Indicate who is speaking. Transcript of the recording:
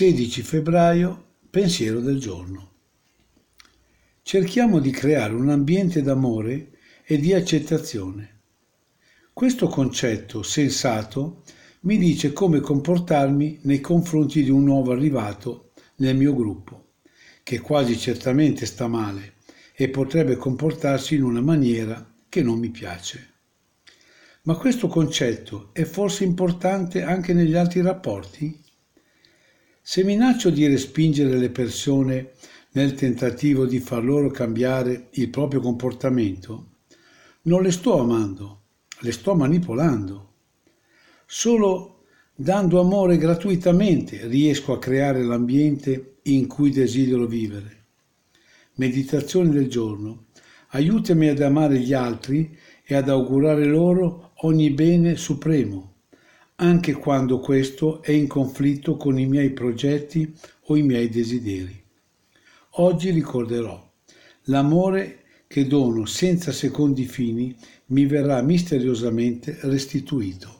Speaker 1: 16 febbraio, pensiero del giorno. Cerchiamo di creare un ambiente d'amore e di accettazione. Questo concetto sensato mi dice come comportarmi nei confronti di un nuovo arrivato nel mio gruppo, che quasi certamente sta male e potrebbe comportarsi in una maniera che non mi piace. Ma questo concetto è forse importante anche negli altri rapporti? Se minaccio di respingere le persone nel tentativo di far loro cambiare il proprio comportamento, non le sto amando, le sto manipolando. Solo dando amore gratuitamente riesco a creare l'ambiente in cui desidero vivere. Meditazione del giorno. Aiutami ad amare gli altri e ad augurare loro ogni bene supremo, anche quando questo è in conflitto con i miei progetti o i miei desideri. Oggi ricorderò l'amore che dono senza secondi fini mi verrà misteriosamente restituito.